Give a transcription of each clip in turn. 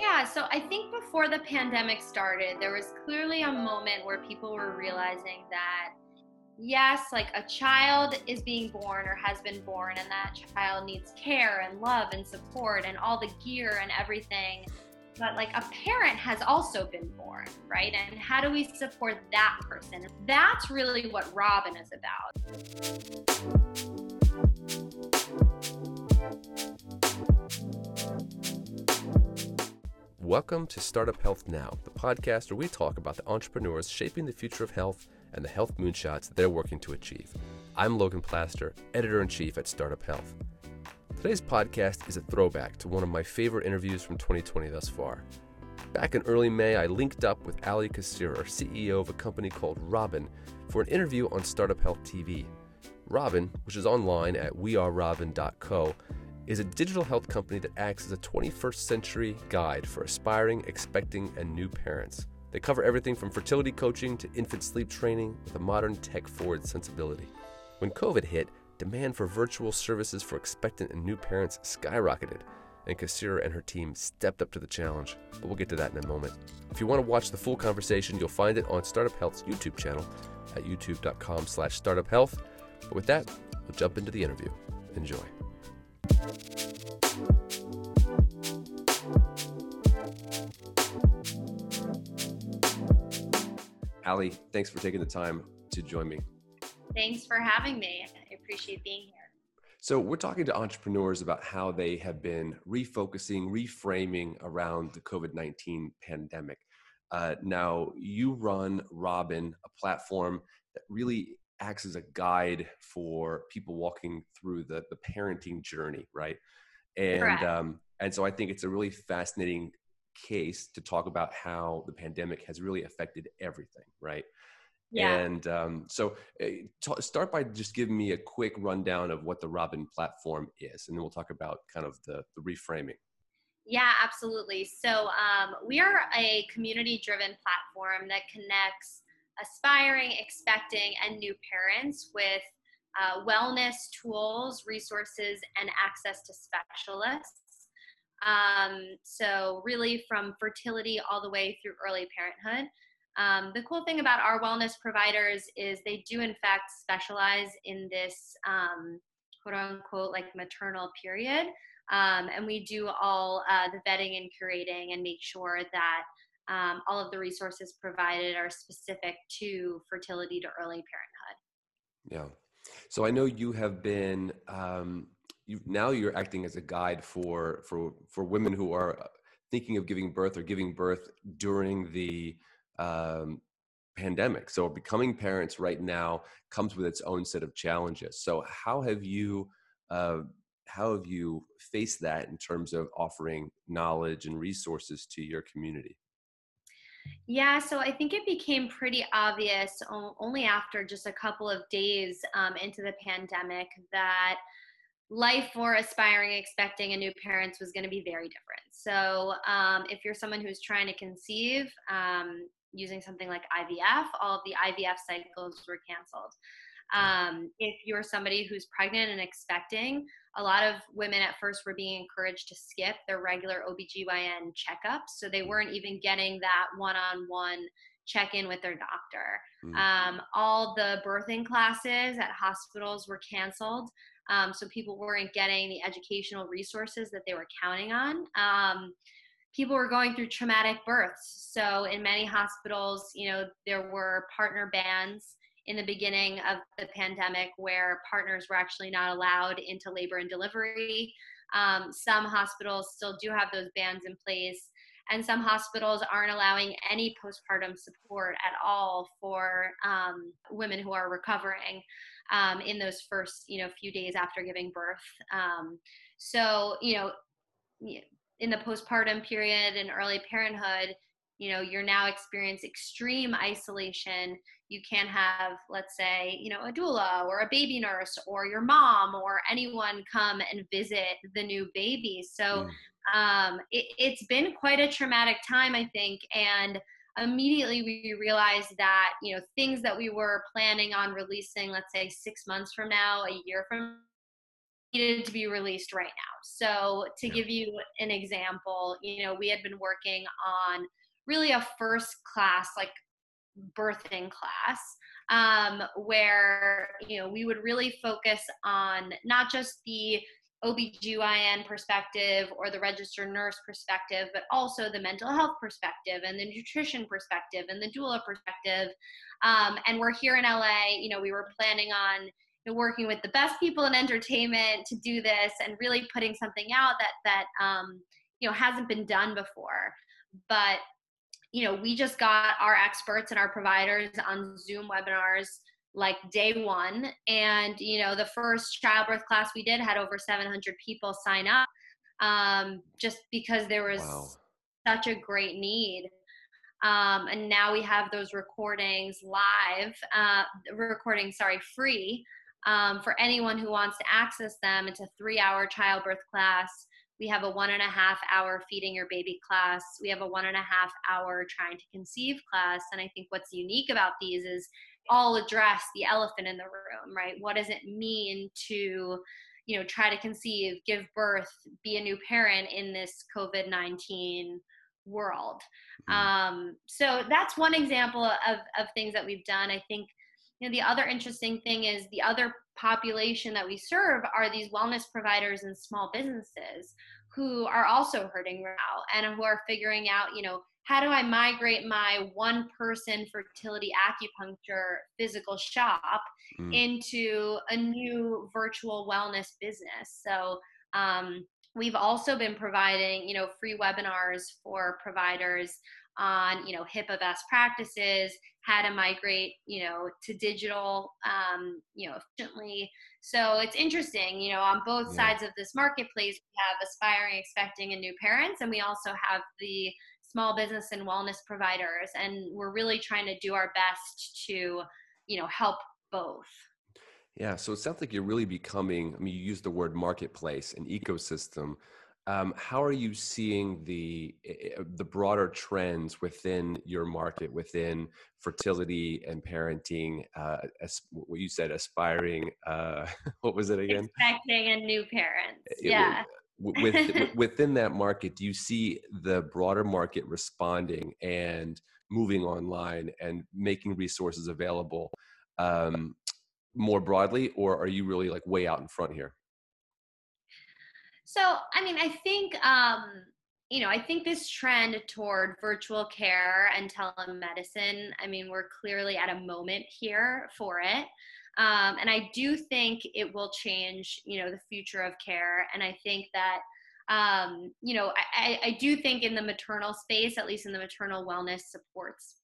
Yeah, so I think before the pandemic started, there was clearly a moment where people were realizing that yes, like a child is being born or has been born, and that child needs care and love and support and all the gear and everything. But like a parent has also been born, right? And how do we support that person? That's really what Robin is about. Welcome to Startup Health Now, the podcast where we talk about the entrepreneurs shaping the future of health and the health moonshots they're working to achieve. I'm Logan Plaster, editor in chief at Startup Health. Today's podcast is a throwback to one of my favorite interviews from 2020 thus far. Back in early May, I linked up with Ali Kassirer, CEO of a company called Robin, for an interview on Startup Health TV. Robin, which is online at wearerobin.co, is a digital health company that acts as a 21st century guide for aspiring, expecting, and new parents. They cover everything from fertility coaching to infant sleep training with a modern tech forward sensibility. When COVID hit, demand for virtual services for expectant and new parents skyrocketed, and Kassirer and her team stepped up to the challenge. But we'll get to that in a moment. If you want to watch the full conversation, you'll find it on Startup Health's YouTube channel at youtube.com slash startuphealth. But with that, we'll jump into the interview. Enjoy. Ali, thanks for taking the time to join me. Thanks for having me. I appreciate being here. So, we're talking to entrepreneurs about how they have been refocusing, reframing around the COVID 19 pandemic. Uh, now, you run Robin, a platform that really acts as a guide for people walking through the, the parenting journey, right? And um, and so I think it's a really fascinating case to talk about how the pandemic has really affected everything, right? Yeah. And um, so uh, t- start by just giving me a quick rundown of what the Robin platform is, and then we'll talk about kind of the, the reframing. Yeah, absolutely. So um, we are a community driven platform that connects aspiring, expecting, and new parents with uh, wellness tools, resources, and access to specialists. Um, so, really, from fertility all the way through early parenthood. Um, the cool thing about our wellness providers is they do, in fact, specialize in this um, quote unquote like maternal period. Um, and we do all uh, the vetting and curating and make sure that um, all of the resources provided are specific to fertility to early parenthood. Yeah. So I know you have been um, you now you're acting as a guide for for for women who are uh, thinking of giving birth or giving birth during the um, pandemic. So becoming parents right now comes with its own set of challenges. So how have you uh, how have you faced that in terms of offering knowledge and resources to your community? Yeah, so I think it became pretty obvious only after just a couple of days um, into the pandemic that life for aspiring, expecting, and new parents was going to be very different. So, um, if you're someone who's trying to conceive um, using something like IVF, all of the IVF cycles were canceled. Um, if you're somebody who's pregnant and expecting, a lot of women at first were being encouraged to skip their regular OBGYN checkups. So they weren't even getting that one on one check in with their doctor. Mm. Um, all the birthing classes at hospitals were canceled. Um, so people weren't getting the educational resources that they were counting on. Um, people were going through traumatic births. So in many hospitals, you know, there were partner bans in the beginning of the pandemic where partners were actually not allowed into labor and delivery. Um, some hospitals still do have those bans in place, and some hospitals aren't allowing any postpartum support at all for um, women who are recovering um, in those first, you know, few days after giving birth. Um, so, you know, in the postpartum period and early parenthood, you know, you're now experiencing extreme isolation you can't have let's say you know a doula or a baby nurse or your mom or anyone come and visit the new baby so mm. um, it, it's been quite a traumatic time i think and immediately we realized that you know things that we were planning on releasing let's say six months from now a year from needed to be released right now. So to give you an example, you know, we had been working on really a first class like birthing class um, where you know we would really focus on not just the OBGYN perspective or the registered nurse perspective, but also the mental health perspective and the nutrition perspective and the doula perspective. Um, and we're here in LA, you know, we were planning on you know, working with the best people in entertainment to do this and really putting something out that, that, um, you know, hasn't been done before. But, you know, we just got our experts and our providers on Zoom webinars like day one. And you know the first childbirth class we did had over 700 people sign up um, just because there was wow. such a great need. Um, and now we have those recordings live uh, recording sorry free um, for anyone who wants to access them. It's a three hour childbirth class we have a one and a half hour feeding your baby class we have a one and a half hour trying to conceive class and i think what's unique about these is all address the elephant in the room, right? What does it mean to, you know, try to conceive, give birth, be a new parent in this COVID 19 world? Mm-hmm. Um, so that's one example of, of things that we've done. I think, you know, the other interesting thing is the other population that we serve are these wellness providers and small businesses who are also hurting now and who are figuring out, you know, how do I migrate my one person fertility acupuncture physical shop mm. into a new virtual wellness business? So, um, we've also been providing, you know, free webinars for providers on, you know, HIPAA best practices, how to migrate, you know, to digital, um, you know, efficiently. So it's interesting, you know, on both yeah. sides of this marketplace, we have aspiring, expecting, and new parents, and we also have the small business and wellness providers and we're really trying to do our best to you know help both yeah so it sounds like you're really becoming i mean you use the word marketplace and ecosystem um, how are you seeing the eh, eh, the broader trends within your market within fertility and parenting uh, as, what you said aspiring uh, what was it again? Expecting and new parents it, yeah. with, within that market do you see the broader market responding and moving online and making resources available um, more broadly or are you really like way out in front here so i mean i think um, you know i think this trend toward virtual care and telemedicine i mean we're clearly at a moment here for it um, and I do think it will change, you know, the future of care. And I think that, um, you know, I, I do think in the maternal space, at least in the maternal wellness supports,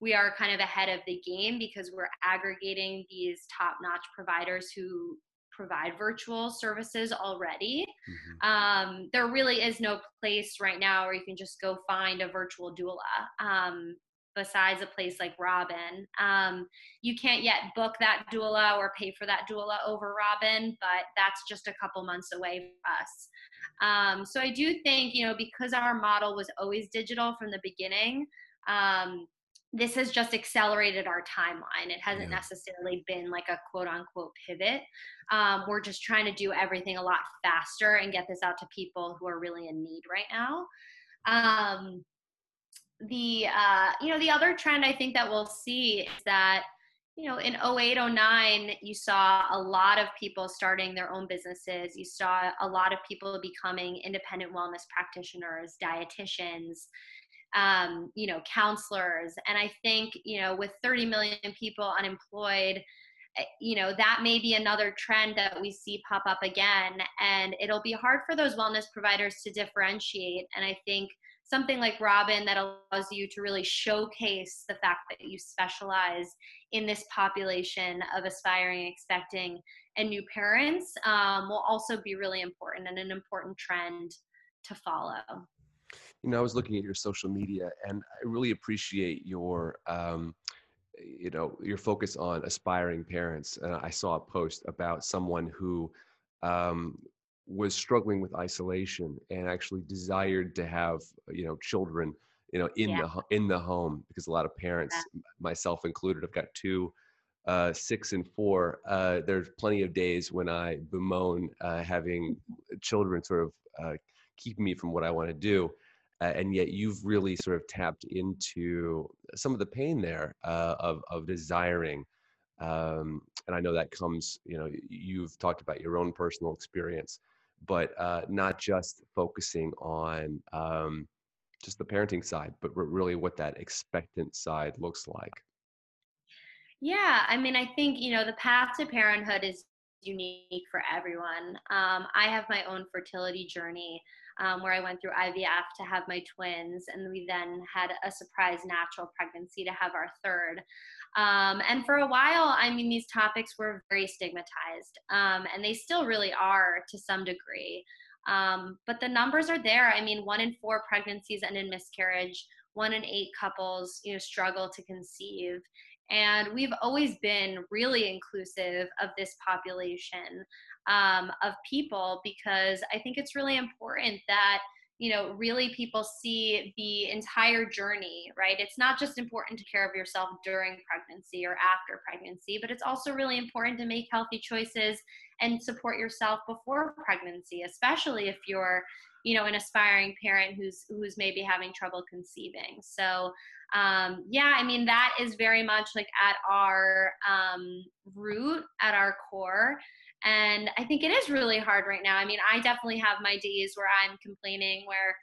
we are kind of ahead of the game because we're aggregating these top notch providers who provide virtual services already. Mm-hmm. Um, there really is no place right now where you can just go find a virtual doula. Um, besides a place like Robin. Um, you can't yet book that doula or pay for that doula over Robin, but that's just a couple months away for us. Um, so I do think, you know, because our model was always digital from the beginning, um, this has just accelerated our timeline. It hasn't yeah. necessarily been like a quote unquote pivot. Um, we're just trying to do everything a lot faster and get this out to people who are really in need right now. Um, the uh, you know the other trend I think that we'll see is that you know in 08 09 you saw a lot of people starting their own businesses you saw a lot of people becoming independent wellness practitioners dietitians um, you know counselors. And i think you know with 30 million people unemployed eh, you know that may be another trend that we see pop up again. And it'll be hard for those wellness providers to differentiate. And i think something like Robin that allows you to really showcase the fact that you specialize in this population of aspiring, expecting, and new parents um, will also be really important and an important trend to follow. You know, I was looking at your social media and I really appreciate your. Um, you know your focus on aspiring parents and i saw a post about someone who um, was struggling with isolation and actually desired to have you know children you know in yeah. the in the home because a lot of parents yeah. myself included I've got two uh, six and four, uh, there's plenty of days when I bemoan uh, having children sort of uh, keep me from what I want to do. Uh, and yet you've really sort of tapped into some of the pain there uh, of, of desiring. Um, and I know that comes, you know, you've talked about your own personal experience, but not just focusing on um, just the parenting side, but really what that expectant side looks like. Yeah, I mean, I think, you know, the path to parenthood is unique for everyone. Um, I have my own fertility journey um, where I went through IVF to have my twins, and we then had a surprise natural pregnancy to have our third. Um, and for a while, I mean, these topics were very stigmatized, um, and they still really are to some degree. Um, but the numbers are there. I mean, one in four pregnancies end in miscarriage. One in eight couples, you know, struggle to conceive. And we've always been really inclusive of this population um, of people because I think it's really important that you know really people see the entire journey right? It's not just important to care of yourself during pregnancy or after pregnancy but it's also really important to make healthy choices and support yourself before pregnancy especially if you're you know an aspiring parent who's who's maybe having trouble conceiving. So um, yeah i mean that is very much like at our um, root at our core and I think it is really hard right now. I mean, I definitely have my days where I'm complaining where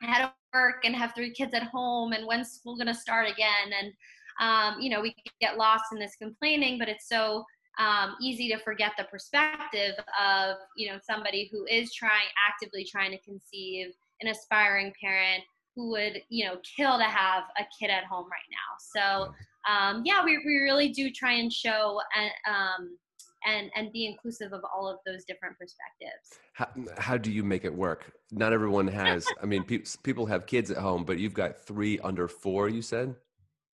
I had to work and have three kids at home and when's school going to start again? And, um, you know, we get lost in this complaining, but it's so um, easy to forget the perspective of, you know, somebody who is trying, actively trying to conceive, an aspiring parent who would, you know, kill to have a kid at home right now. So, um, yeah, we, we really do try and show, uh, um, and and be inclusive of all of those different perspectives. How, how do you make it work? Not everyone has i mean pe- people have kids at home but you've got three under four you said?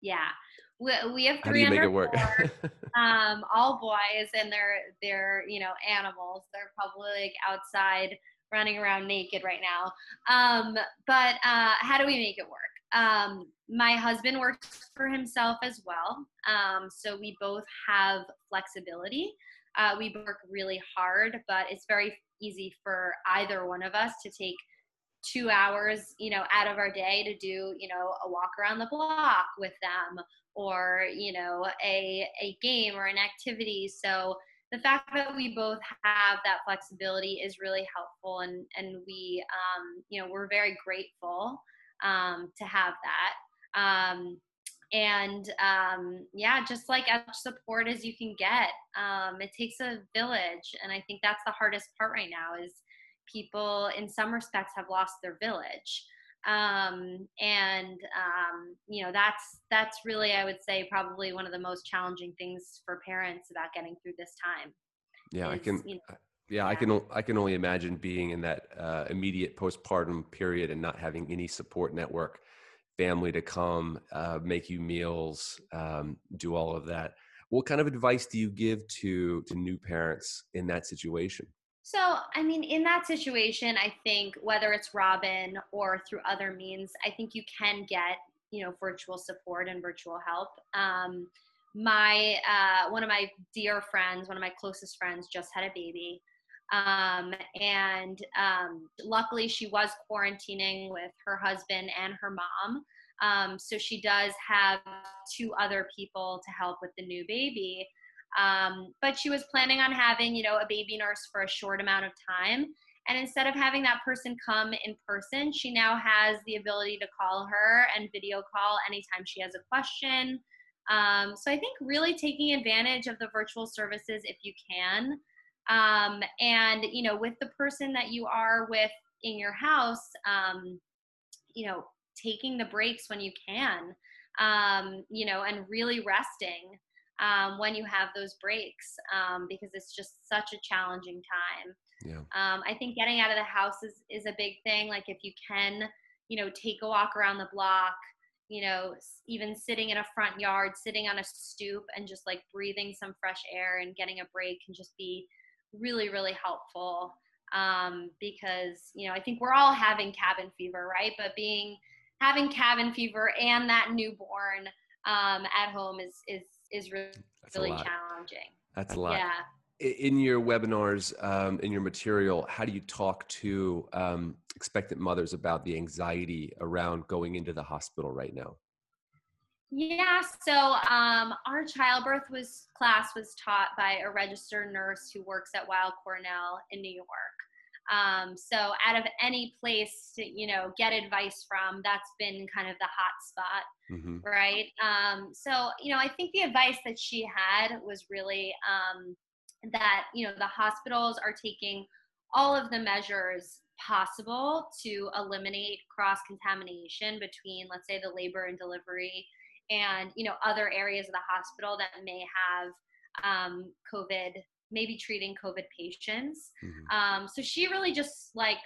Yeah. We, we have three how do you make it work? four, um, all boys and they're they're you know animals. They're probably like outside running around naked right now. Um, but uh, how do we make it work? Um, my husband works for himself as well um, so we both have flexibility uh, we work really hard, but it's very easy for either one of us to take two hours, you know, out of our day to do, you know, a walk around the block with them or, you know, a, a game or an activity. So the fact that we both have that flexibility is really helpful and, and we, um, you know, we're very grateful um, to have that. Um, and um, yeah just like as much support as you can get um, it takes a village. And i think that's the hardest part right now is people in some respects have lost their village. Um, and um, you know that's that's really i would say probably one of the most challenging things for parents about getting through this time yeah is, i can you know, yeah, yeah, I can I can only imagine being in that uh, immediate postpartum period and not having any support network family to come, uh, make you meals, um, do all of that. What kind of advice do you give to to new parents in that situation? So, I mean, in that situation, I think whether it's Robin or through other means, I think you can get you know virtual support and virtual help. Um, my uh, one of my dear friends, one of my closest friends, just had a baby. Um, and um, luckily, she was quarantining with her husband and her mom. Um, so she does have two other people to help with the new baby. Um, but she was planning on having, you know, a baby nurse for a short amount of time. And instead of having that person come in person, she now has the ability to call her and video call anytime she has a question. Um, so I think really taking advantage of the virtual services if you can. Um, and you know with the person that you are with in your house um, you know taking the breaks when you can um, you know and really resting um, when you have those breaks um, because it's just such a challenging time yeah. Um, i think getting out of the house is, is a big thing like if you can you know take a walk around the block you know even sitting in a front yard sitting on a stoop and just like breathing some fresh air and getting a break can just be really, really helpful um, because, you know, I think we're all having cabin fever, right? But being having cabin fever and that newborn um, at home is, is, is really That's really challenging. That's a lot. Yeah. In your webinars, um, in your material, how do you talk to um, expectant mothers about the anxiety around going into the hospital right now? Yeah, so um, our childbirth was class was taught by a registered nurse who works at Weill Cornell in New York. Um, so out of any place to, you know, get advice from, that's been kind of the hot spot, mm-hmm. right? Um, so, you know, I think the advice that she had was really um, that, you know, the hospitals are taking all of the measures possible to eliminate cross contamination between, let's say, the labor and delivery and, you know, other areas of the hospital that may have um, COVID maybe treating COVID patients. Mm-hmm. Um, so she really just like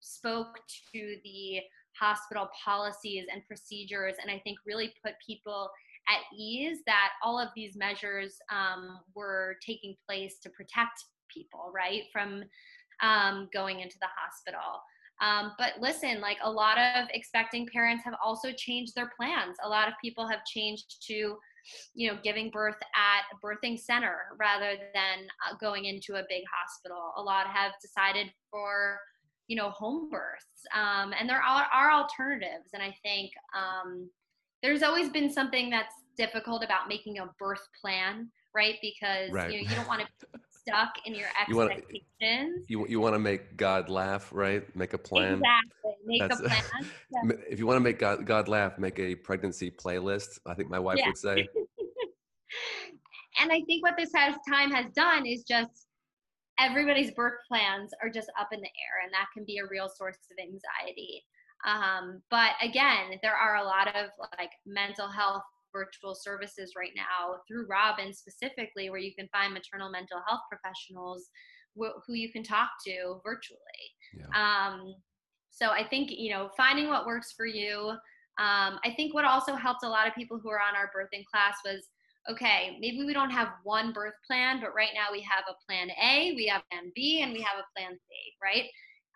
spoke to the hospital policies and procedures, and I think really put people at ease that all of these measures um, were taking place to protect people, right, from um, going into the hospital. Um, but listen, like a lot of expecting parents have also changed their plans. A lot of people have changed to you know giving birth at a birthing center rather than uh, going into a big hospital a lot have decided for you know home births um, and there are, are, alternatives and i think um, there's always been something that's difficult about making a birth plan right because right. you know you don't want to stuck in your expectations. You want, you, you want to make God laugh, right? Make a plan. Exactly. Make That's, a plan. Yeah. If you want to make God, God laugh, make a pregnancy playlist. I think my wife yeah. would say. and I think what this has time has done is just everybody's birth plans are just up in the air, and that can be a real source of anxiety. Um, but again, there are a lot of like mental health virtual services right now through Robin specifically, where you can find maternal mental health professionals wh- who you can talk to virtually. Yeah. Um, so I think, you know, finding what works for you. Um, I think what also helped a lot of people who are on our birthing class was okay, maybe we don't have one birth plan, but right now we have a plan A, we have plan B, and we have a plan C, right?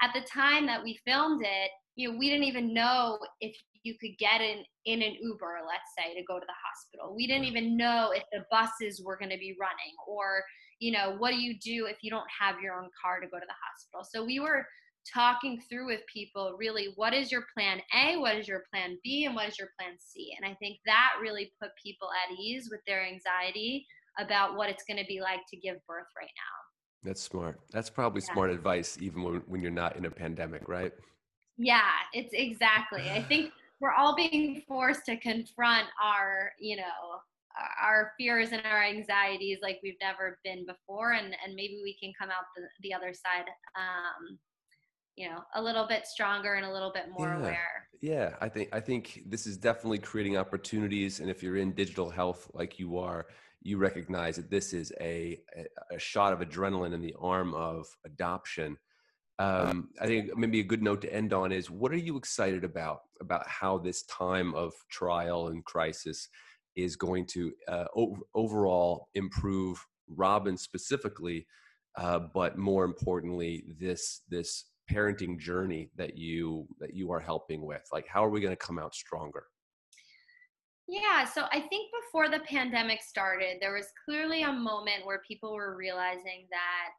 At the time that we filmed it, you know, we didn't even know if you could get in in an Uber, let's say, to go to the hospital. We didn't even know if the buses were going to be running, or you know, what do you do if you don't have your own car to go to the hospital? So we were talking through with people really what is your plan A, what is your plan B, and what is your plan C. And I think that really put people at ease with their anxiety about what it's going to be like to give birth right now. That's smart. That's probably yeah. smart advice, even when, when you're not in a pandemic, right? Yeah, it's exactly. I think we're all being forced to confront our, you know, our fears and our anxieties like we've never been before and and maybe we can come out the, the other side um you know a little bit stronger and a little bit more yeah. aware yeah i think i think this is definitely creating opportunities and if you're in digital health like you are you recognize that this is a a shot of adrenaline in the arm of adoption um, I think maybe a good note to end on is what are you excited about about how this time of trial and crisis is going to uh, overall improve Robin specifically, uh, but more importantly, this this parenting journey that you that you are helping with. Like, how are we going to come out stronger? Yeah, so I think before the pandemic started, there was clearly a moment where people were realizing that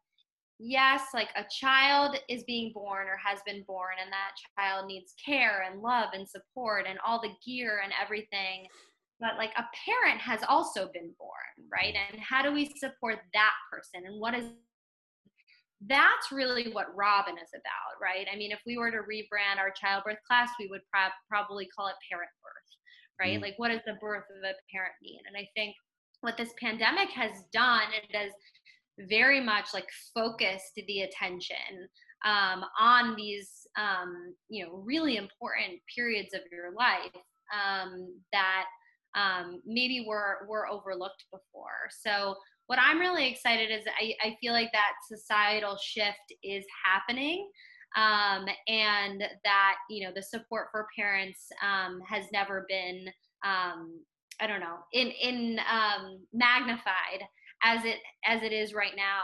yes, like a child is being born or has been born, and that child needs care and love and support and all the gear and everything. But like a parent has also been born, right? And how do we support that person? And what is that's really what Robin is about, right? I mean, if we were to rebrand our childbirth class, we would pro- probably call it parent birth, right? Mm. Like, what does the birth of a parent mean? And I think what this pandemic has done, it has very much like focused the attention um, on these um, you know really important periods of your life um, that um, maybe were were overlooked before. So what i'm really excited is I, I feel like that societal shift is happening um, and that you know the support for parents um, has never been i don't know in in magnified as it as it is right now.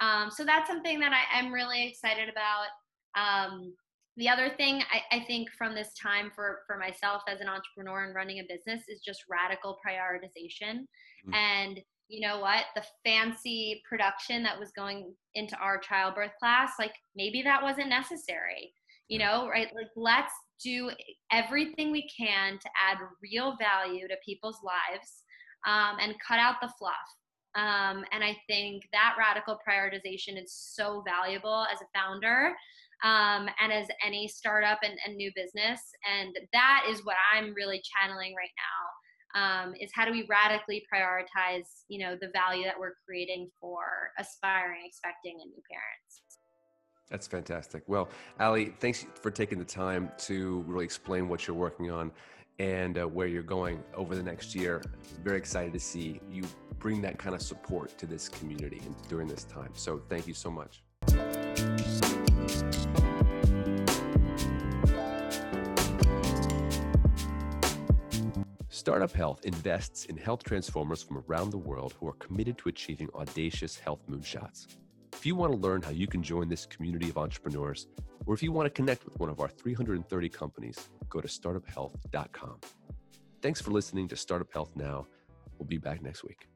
Um, so that's something that I, am really excited about. Um, the other thing I, I, think from this time for for myself as an entrepreneur and running a business is just radical prioritization. Mm-hmm. And you know what, the fancy production that was going into our childbirth class, like maybe that wasn't necessary, you know, right? Like let's do everything we can to add real value to people's lives um, and cut out the fluff. Um, and I think that radical prioritization is so valuable as a founder um, and as any startup and, and, new business. And that is what I'm really channeling right now. Um, is how do we radically prioritize, you know, the value that we're creating for aspiring, expecting, and new parents. That's fantastic. Well, Ali, thanks for taking the time to really explain what you're working on and uh, where you're going over the next year. Very excited to see you bring that kind of support to this community during this time. So, thank you so much. Startup Health invests in health transformers from around the world who are committed to achieving audacious health moonshots. If you want to learn how you can join this community of entrepreneurs, or if you want to connect with one of our 330 companies, go to startuphealth.com. Thanks for listening to Startup Health Now. We'll be back next week.